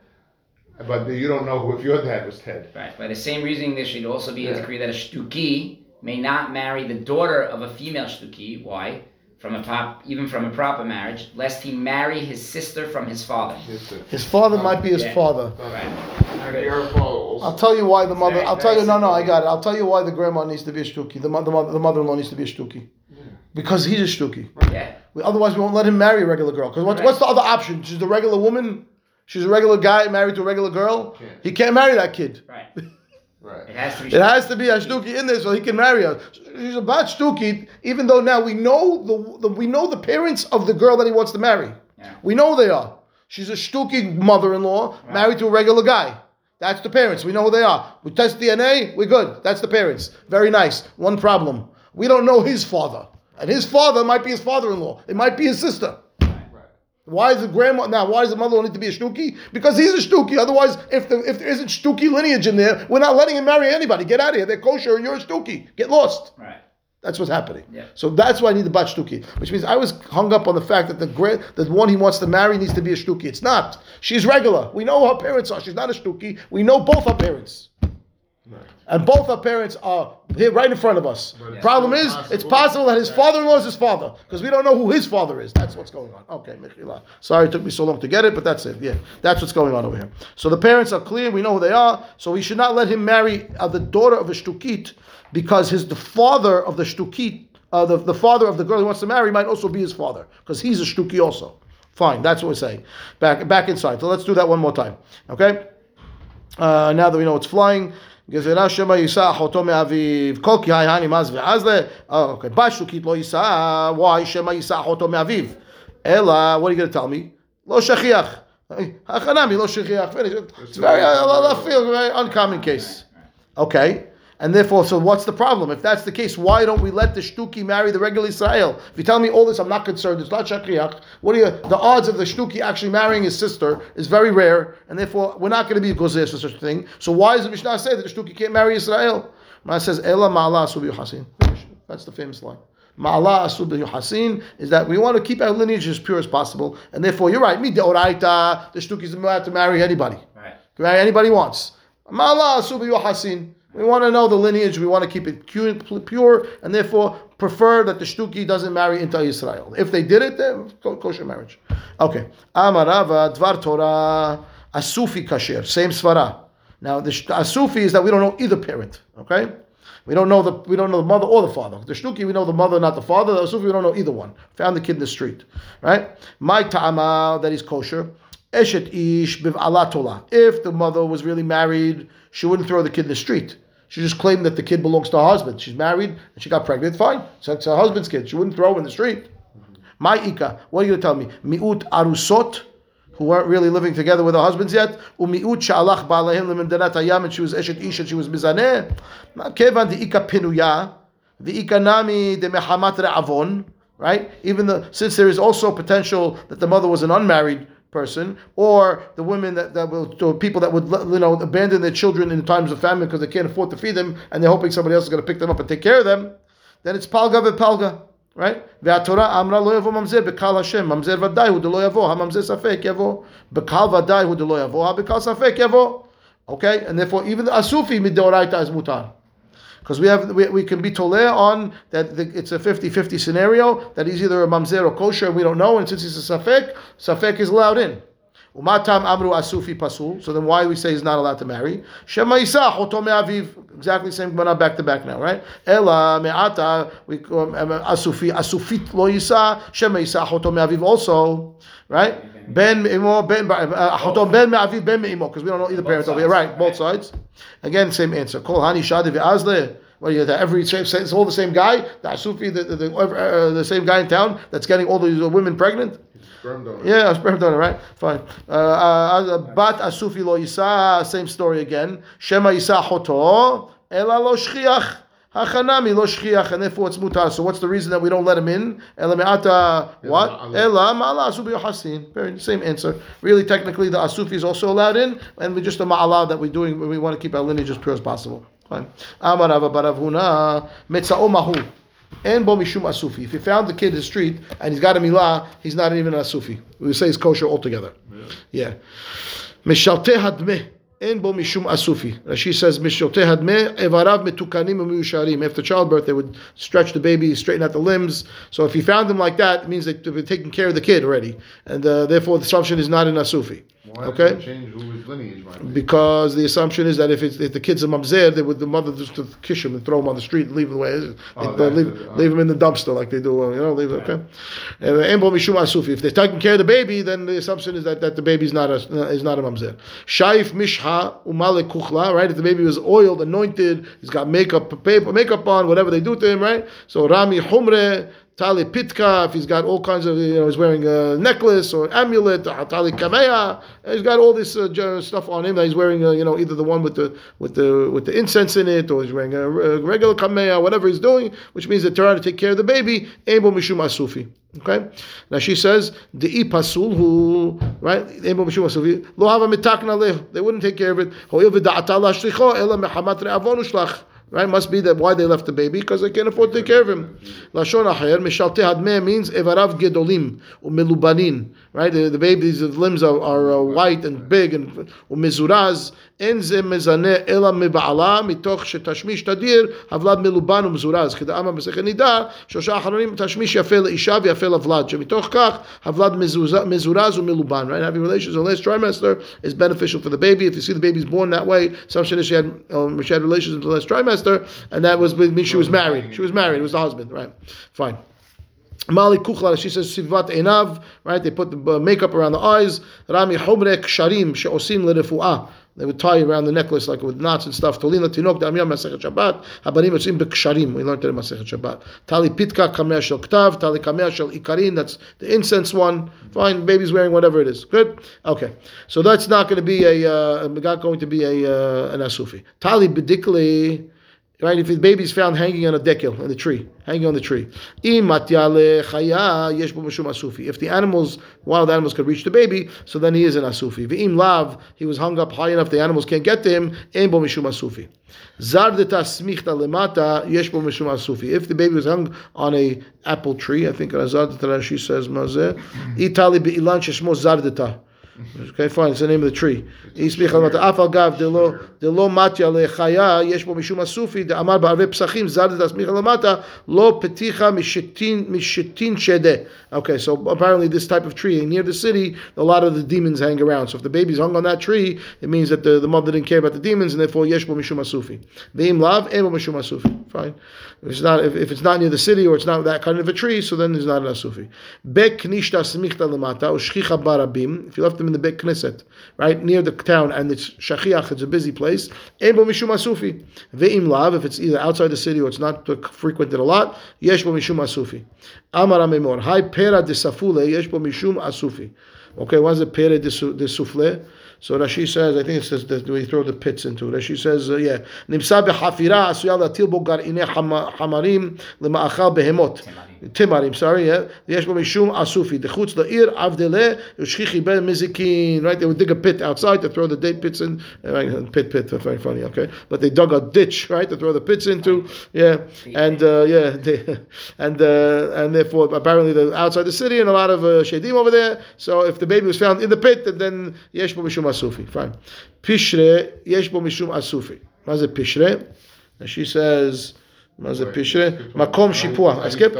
B: but you don't know who if your dad was Ted.
C: Right. By the same reasoning, there should also be a
B: Yeah.
C: decree that a shtuki may not marry the daughter of a female shtuki. Why? From a pop, even from a proper marriage, lest he marry his sister from his father.
B: Yes, sir.
A: His father might be his
C: Yeah.
A: father.
C: Right.
B: Your fault.
A: I'll tell you why the mother. I'll tell you. No, no, I got it. I'll tell you why the grandma needs to be a shtuki. The mother, the mother, the mother-in-law needs to be a shtuki. Because he's a shtuki.
C: Yeah.
A: We- Otherwise, we won't let him marry a regular girl. Because what's,
C: Right.
A: what's the other option? She's the regular woman. She's a regular guy married to a regular girl.
B: Can't.
A: He can't marry that kid.
C: Right.
B: Right.
C: It has to be.
A: It has to be a shtuki in there so he can marry her. She's a bat shtuki, even though now we know the, the we know the parents of the girl that he wants to marry.
C: Yeah.
A: We know they are. She's a shtuki mother-in-law married to a regular guy. That's the parents. We know who they are. We test DNA. We're good. That's the parents. Very nice. One problem: we don't know his father, and his father might be his father-in-law. It might be his sister. Why is the grandma now? Why does the mother only need to be a shtuki? Because he's a shtuki. Otherwise, if the, if there isn't shtuki lineage in there, we're not letting him marry anybody. Get out of here. They're kosher, and you're a shtuki. Get lost.
C: Right.
A: That's what's happening.
C: Yeah.
A: So that's why I need the bat shtuki, which means I was hung up on the fact that the that one he wants to marry needs to be a shtuki. It's not. She's regular. We know who her parents are. She's not a shtuki. We know both her parents. And both our parents are here right in front of us.
B: It's
A: Problem is, it's possible that his father-in-law is his father because we don't know who his father is. That's what's going on. Okay, Mechila. Sorry it took me so long to get it, but that's it. Yeah, that's what's going on over here. So the parents are clear. We know who they are. So we should not let him marry uh, the daughter of a shtukit because his the father of the shtukit, uh, the, the father of the girl he wants to marry might also be his father because he's a shtuki also. Fine, that's what we're saying. Back back inside. So let's do that one more time. Okay. Uh, now that we know it's flying. גזרה שמא יישא אחותו מאביו, כל כי היי נמאס ואז ל... אוקיי, בת שוקית לא יישא, why שמא יישא אחותו מאביו? אלא, what are you going to tell me? לא שכיח. החנמי לא שכיח. It's very, I feel very uncommon case. Okay. And therefore, so what's the problem? If that's the case, why don't we let the shtuki marry the regular Israel? If you tell me all this, I'm not concerned. It's not shakriach. What are you? The odds of the shtuki actually marrying his sister is very rare, and therefore we're not going to be gozeh for such a thing. So why does the Mishnah say that the shtuki can't marry Israel? Mishnah says Ela ma'ala asubi yuhasin. That's the famous line. Ma'ala asubi yuhasin is that we want to keep our lineage as pure as possible, and therefore you're right. Me deoraita, the shtuki is allowed to marry anybody.
C: Right.
A: Marry anybody wants. Ma'ala asubi yuhasin. We want to know the lineage. We want to keep it pure, and therefore prefer that the shtuki doesn't marry into Israel. If they did it, then kosher marriage. Okay. Amarava dvar Torah asufi kasher. Same svara. Now the asufi is that we don't know either parent. Okay. We don't know the we don't know the mother or the father. The shtuki we know the mother, not the father. The asufi we don't know either one. Found the kid in the street, right? My ta'ama that he's kosher. Eshet ish biv'ala tola. If the mother was really married, she wouldn't throw the kid in the street. She just claimed that the kid belongs to her husband. She's married and she got pregnant. Fine, so it's her husband's kid. She wouldn't throw him in the street. My ika. What are you going to tell me? Mi'ut arusot, who weren't really living together with her husbands yet. Umi'ut sha'alach ba'alahim lemimdanat hayam, and she was eshet ish, and she was mizaneh. Kevan the ika pinuya, the ika nami de mehamat re'avon. Right? Even the since there is also potential that the mother was an unmarried person, or the women that, that will, or people that would, you know, abandon their children in times of famine because they can't afford to feed them, and they're hoping somebody else is going to pick them up and take care of them, then it's palga v'palga, right? V'atorah amra lo yavo mamzer b'kal Hashem, mamzer v'adai hu delo yavo, ha-mamzer safek yavo, bekal v'adai hu delo yavo, ha bekal safek yavo. Okay, and therefore even the asufi midoraita is mutar. Because we have we, we can be toleh on that the, it's a 50-50 scenario that he's either a mamzer or kosher and we don't know, and since he's a safek, safek is allowed in. Umatam amru asufi pasul. So then why do we say he's not allowed to marry? Shema isah oto me'aviv. Exactly same Gemara back to back now, right? Ela me'ata we um, asufi asufit lo yisa shema isah oto me'aviv also, right? Ben me'imo ben ahoto ben me'aviv ben me'imo because we don't know either parents over here, right? Both sides. Again, same answer. Kol hani shadi ve'azle. What you every same, it's all the same guy, the asufi, the the, the, uh, the same guy in town that's getting all these women pregnant.
B: Sperm donor.
A: Yeah, sperm donor, right? Fine. Uh, uh, bat asufi lo yisa, same story again. Shema yisa hoto, ela lo shchiach. Hachanami lo shchiach, and therefore it's mutar. So what's the reason that we don't let him in? Ela me'ata, what? Ela ma'ala asubi yohasin. Very same answer. Really, technically, the asufi is also allowed in, and we just a ma'ala that we're doing. We want to keep our lineage as pure as possible. Fine. Amar Baravuna metzao mahu. And bo mishum asufi. If you found the kid in the street and he's got a milah, he's not even an asufi. We say he's kosher altogether. Yeah. Mishalte hadmeh. Bo mishum asufi. Rashi says mishalte hadmeh evarav metukanim umiyusharim. After childbirth, they would stretch the baby, straighten out the limbs. So if you found them like that, it means they've taking care of the kid already, and uh, therefore the assumption is not an asufi.
B: Why
A: Okay.
B: change who his lineage might be?
A: because the assumption is that if it's, if the kid's a mamzer, they would the mother just to kiss him and throw him on the street and leave him the way it is.
B: Oh,
A: They- leave.
B: Oh.
A: leave him in the dumpster like they do, uh, you know, leave it, okay? And, uh, Embo mishum asufi. If they're taking care of the baby, then the assumption is that, that the baby's not a is not a mamzer. Shaif mishha umale kuchla, right? If the baby was oiled, anointed, he's got makeup paper, makeup on, whatever they do to him, right? So rami humre. Tali Pitka, if he's got all kinds of, you know, he's wearing a necklace or amulet, Tali Kameya, he's got all this uh, stuff on him. That he's wearing, uh, you know, either the one with the with the with the incense in it, or he's wearing a, a regular Kameya, whatever he's doing, which means they're trying to take care of the baby. Ebo Mishum Asufi. Okay, now she says the ipasul who right. They wouldn't take care of it. Right, must be that why they left the baby because they can't afford to take care of him. Lashon acher mishalte hadmeh means evarav gedolim umelubanin. Right, the, the baby's limbs are, are uh, white and big and umezuraz. En ze mezaneh ela meba'ala mitoch shetashmish tadir havlad meluban umzuraz. כדאמר במסכת נידה, שלושה אחרונים תשמיש יפה לאישה ויפה לבלד, שמתוך כך הבלד מזוז- מזורז ומלובן, right? Having relations in the last trimester is beneficial for the baby. If you see the baby's born that way, assumption is she had, um, she had relations in the last trimester, and that was means she was married. She was married, it was the husband, right? Fine. Mali Kuchla, she says Sivat Enav, right? They put the uh, makeup around the eyes. Rami Homrek Sharim, She'osim Lerefu'ah. They would tie around the necklace like with knots and stuff. Tolina Tinok Da'amiyah Masechet Shabbat. Yotzim B'Ksharim. We learned it in Masechet Shabbat. Tali Pitka Kameh Shel Ktav. Tali Kameh Shel Ikarin. That's the incense one. Fine. Baby's wearing whatever it is. Good? Okay. So that's not going to be a, uh, not going to be a, uh, an Asufi. Tali B'Dikli. Right, if the baby's found hanging on a dekil, in the tree, hanging on the tree. If the animals, wild animals could reach the baby, so then he is an asufi. V'im lav, he was hung up high enough, the animals can't get to him, ein bo mishum asufi. Zar. If the baby was hung on a apple tree, I think Zar deta she says mazeh, itali be'ilan sheshmo zar deta. Okay, fine. It's the name of the tree. הסמיך על מטה, אף אגב, דלא, דלא מתיה לחיה, יש בו משום הסופי, דאמר בערבי פסחים, זר דתסמיך על מטה, לא פתיחה משתין, משתין שדה. Okay, so apparently this type of tree, near the city, a lot of the demons hang around. So if the baby's hung on that tree, it means that the, the mother didn't care about the demons, and therefore, yesh bo mishum asufi. Ve'im lav, em bo mishum asufi. Fine. If it's not, if, if it's not near the city, or it's not that kind of a tree, so then it's not an asufi. Bek knishta smichta lemata, or shchicha barabim, if you left them in the Beit Knesset, right, near the town, and it's shachiach, it's a busy place, em bo mishum asufi. Ve'im lav, if it's either outside the city or it's not frequented a lot, yesh bo mishum asufi. Amar Amemar, hai pera de safule, yesh bo mishum asufi. Okay, what is the pera de su- de souffle? So Rashi says, I think it says that we throw the pits into. Rashi says, uh, yeah, nimsa behafira asuya latil bo garine hamarim lema'achal behemot. Timarim, sorry, yeah. Yesh bo mishum asufi. Dechutz la'ir avdele ushchichi ben mizikin. Right, they would dig a pit outside to throw the date pits in. Uh, Right, pit, pit, very funny, okay. But they dug a ditch, right, to throw the pits into. Yeah, and uh, yeah, they, and uh, and therefore apparently they're outside the city and a lot of uh, shedim over there. So if the baby was found in the pit, then- then yesh bo mishum asufi. Fine. Pishre yesh bo mishum asufi. What is it, pishre? And she says, what is it, pishre? Makom shipua. I skipped.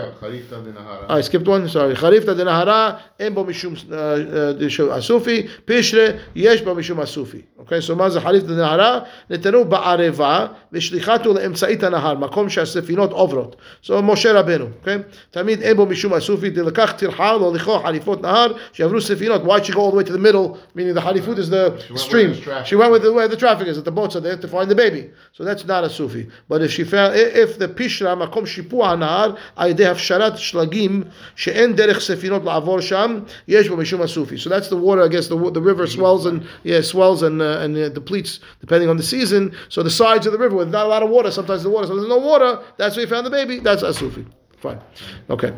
B: חריפתא דנהרה.
A: אין בו משום uh, uh, אסופי, פישרה יש בו משום אסופי. אוקיי? So מה זה חריפתא דנהרה? נתנו בערבה ושליחתו לאמצעית הנהר, מקום שהספינות עוברות. So משה רבנו, אוקיי? תמיד אין בו משום אסופי, לקח טרחה להוליכו חליפות נהר, שיעברו ספינות. Why'd she go all the way to the middle? Meaning the halifut is the stream. She went with the, where the traffic is, that the boats are there to find the baby. So that's not a Sufi. But if she found, if the Pishra, מקום שיפוע הנהר, על ידי הפשרת שלגים, שאין דרך ספינות לעבור שם, יש בו משום הסופי. So that's the water, I guess the, wa- the river swells and, yeah, swells and, uh, and uh, depletes depending on the season. So the sides of the river, with not a lot of water, sometimes the water, so there's no water, that's where you found the baby, that's a Sufi. Fine. Okay.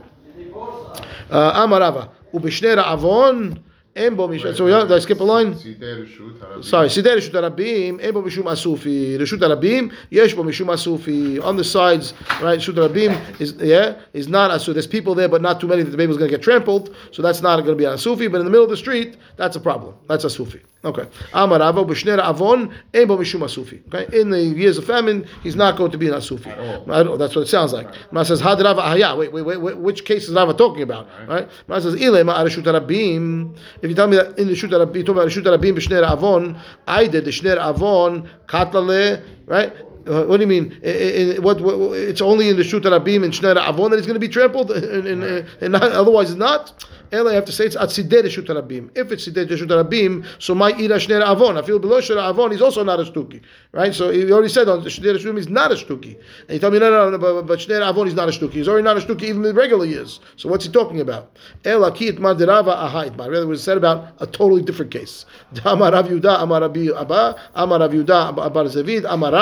A: Uh, Amarava. ובשני רעבון, אין בו משום, so yeah, did I skip a line?
B: סידי רשות הרבים.
A: Sorry, סידי רשות הרבים, אין בו משום אסופי. רשות הרבים, יש בו משום אסופי. On the sides, right, רשות הרבים is, yeah, is not asu. There's people there, but not too many that the baby's going to get trampled, so that's not going to be an asufi. But in the middle of the street, that's a problem. That's a sufi. Okay. Amar Rava b'shnei avon ein bo mishum asufi. Okay. In the years of famine, he's not going to be an asufi. At all. That's what it sounds like. Ma says had Rava ahaya. Wait, wait, wait. Which case is Rava talking about? Right. Ma says ile ma arishut rabim. If you tell me that in the shut rabim, you talk about rishut rabim b'shnei avon, I did the shnei avon katlale. Right. Uh, what do you mean? I- I- I- what, what, It's only in the Shut Rabim and Shnei Avon that it's going to be trampled, and, and, uh, and not, otherwise it's not. And I have to say it's at Sideh Shut Rabim. If it's Sideh Shut Rabim, so my Ira Shnei Avon. I feel below Shnei Avon, he's also not a Shtuki, right? So he already said on the Shnei Rabim he's not a Shtuki, and you tell me no, no, no, but, but Shnei Avon is not a Shtuki. He's already not a Shtuki even in the regular years. So what's he talking about? El Akit Madirava Ahait. Rather, it was said about a totally different case. Amar Rav Yuda, Amar Rabbi Abba, Amar Rav Yuda, Zavid, Amar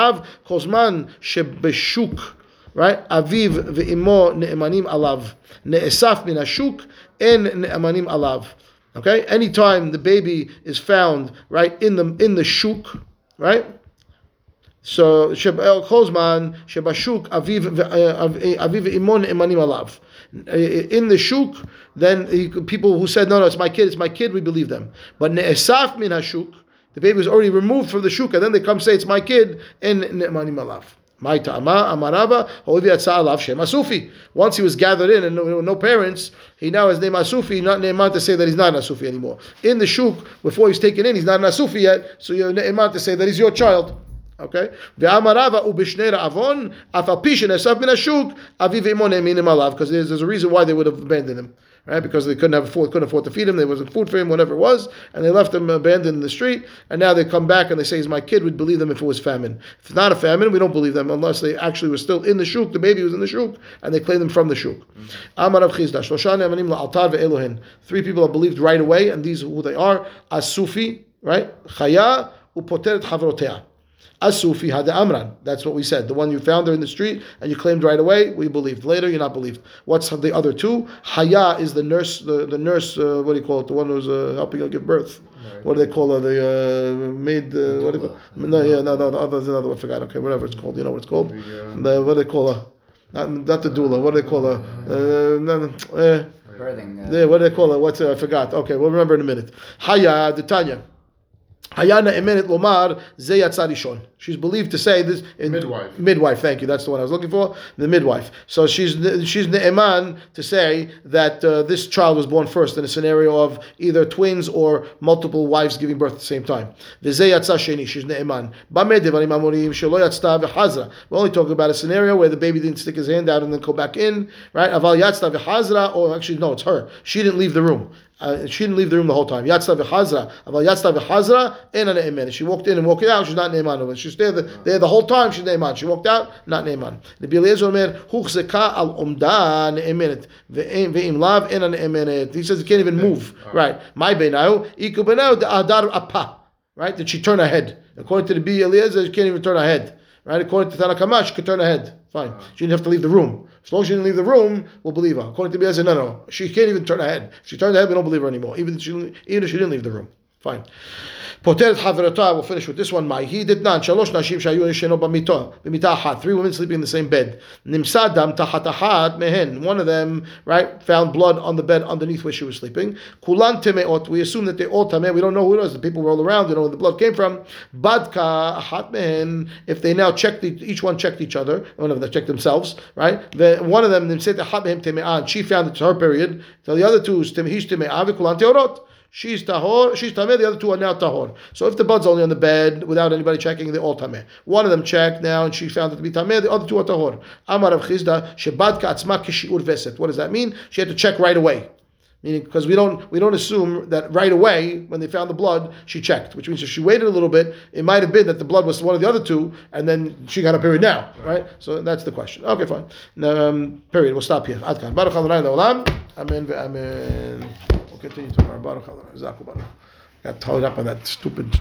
A: Kozman Shebeshuk. Right? Aviv ve'imo ne'emanim alav. Ne'esaf min hashuk en ne'emanim alav. Okay? Anytime the baby is found, right, in the in the shuk, right? So Sheb El Kozman Shebashuk Aviv Aviv ve'imo ne'emanim alav. In the shuk, then people who said no, no, it's my kid, it's my kid, we believe them. But ne'esaf min hashuk, the baby was already removed from the shuk, and then they come say it's my kid, and ne'emanim alav. Once he was gathered in and no, no parents, he now has name asufi, not ne'eman to say that he's not an asufi anymore. In the shuk, before he's taken in, he's not an asufi yet, so you're ne'eman to say that he's your child. Okay? Because there's, there's a reason why they would have abandoned him. Right? Because they couldn't have afford, couldn't afford to feed him, there wasn't food for him, whatever it was, and they left him abandoned in the street, and now they come back and they say he's my kid, we'd believe them if it was famine. If it's not a famine, we don't believe them unless they actually were still in the shuk, the baby was in the shuk, and they claim them from the shuk. Mm-hmm. Amar Rav Chisda, Shlosha ne'emanim la'altar ve'elohin. Three people are believed right away, and these are who they are. Asufi, right? Chaya upoteret havrotea. Asufi had the Amran. That's what we said. The one you found there in the street and you claimed right away, we believed. Later, you're not believed. What's the other two? Haya is the nurse, the, the nurse, uh, what do you call it? The one who's uh, helping her give birth. What do they call her? The uh, maid, uh, what do you call No, yeah, no, no, the other, the other one, I forgot. Okay, whatever it's called. You know what it's called? The, what do they call her? Not, not the doula. What do they call her? Uh, eh.
C: Birthing. Uh,
A: Yeah, what do they call it? What's uh, I forgot. Okay, we'll remember in a minute. Haya the Tanya. Hayana emenet lomar ze yatsa. She's believed to say this. In,
B: Midwife.
A: Midwife. Thank you. That's the one I was looking for. The midwife. So she's she's ne'eman to say that uh, this child was born first in a scenario of either twins or multiple wives giving birth at the same time. V'ze yatsa sheni. She's ne'eman. Bameh amorim shelo yatzta v'chazra. We're only talking about a scenario where the baby didn't stick his hand out and then go back in. Right? Aval yatzta v'chazra. Or actually, no, it's her. She didn't leave the room. Uh, she didn't leave the room the whole time. Yatzta v'chazra. Aval yatzta v'chazra. Ena ne'emen. She walked in and walked out. She's not ne'eman. over. She's there the, there the whole time. She's ne'eman. She walked out. Not ne'eman. Rabbi Eliezer omer huchzeka al omda ne'emenet ve'im lav ena ne'emenet. He says he can't even move. Right. My benayu iku benayu the adar apa. Right. Did she turn her head? According to the B Eliezer, she can't even turn her head. Right. According to Tanakama, she could turn her head. Fine. Uh-huh. She didn't have to leave the room. As long as she didn't leave the room, we'll believe her. According to Eliezer, no, no, she can't even turn her head. If she turned her head, we don't believe her anymore. Even if she, even if she didn't leave the room. Fine. Poteret Havrata, I will finish with this one. My he did not. Shalosh Nashim Shayu Yisheno Bamito, Bamitahat. Three women sleeping in the same bed. Nimsadam Tahatahat Mehen. One of them, right, found blood on the bed underneath where she was sleeping. Kulan Temeot. We assume that they all Tameh. We don't know who it was. The people were all around. They know where the blood came from. Badka Ahat Mehen. If they now checked, each one checked each other. One of them checked themselves, right? The, one of them, Nimsad Ahat Mehen Teme'an. She found it to her period. So the other two, Hish Teme'an, Kulan Teorot. She's tahor, she's tameh, the other two are now tahor. So if the blood's only on the bed without anybody checking, they're all tameh. One of them checked now and she found it to be tameh, the other two are tahor. Amar of Chisda, shebadka atzma kishiur veset. What does that mean? She had to check right away. Meaning, because we don't we don't assume that right away when they found the blood she checked, which means if she waited a little bit, it might have been that the blood was one of the other two, and then she got a period now, right? So that's the question. Okay, fine. Um, period. We'll stop here. Adkan. Baruch Amen. Amen. Continue. Zaku Baruch. Got tied up on that stupid.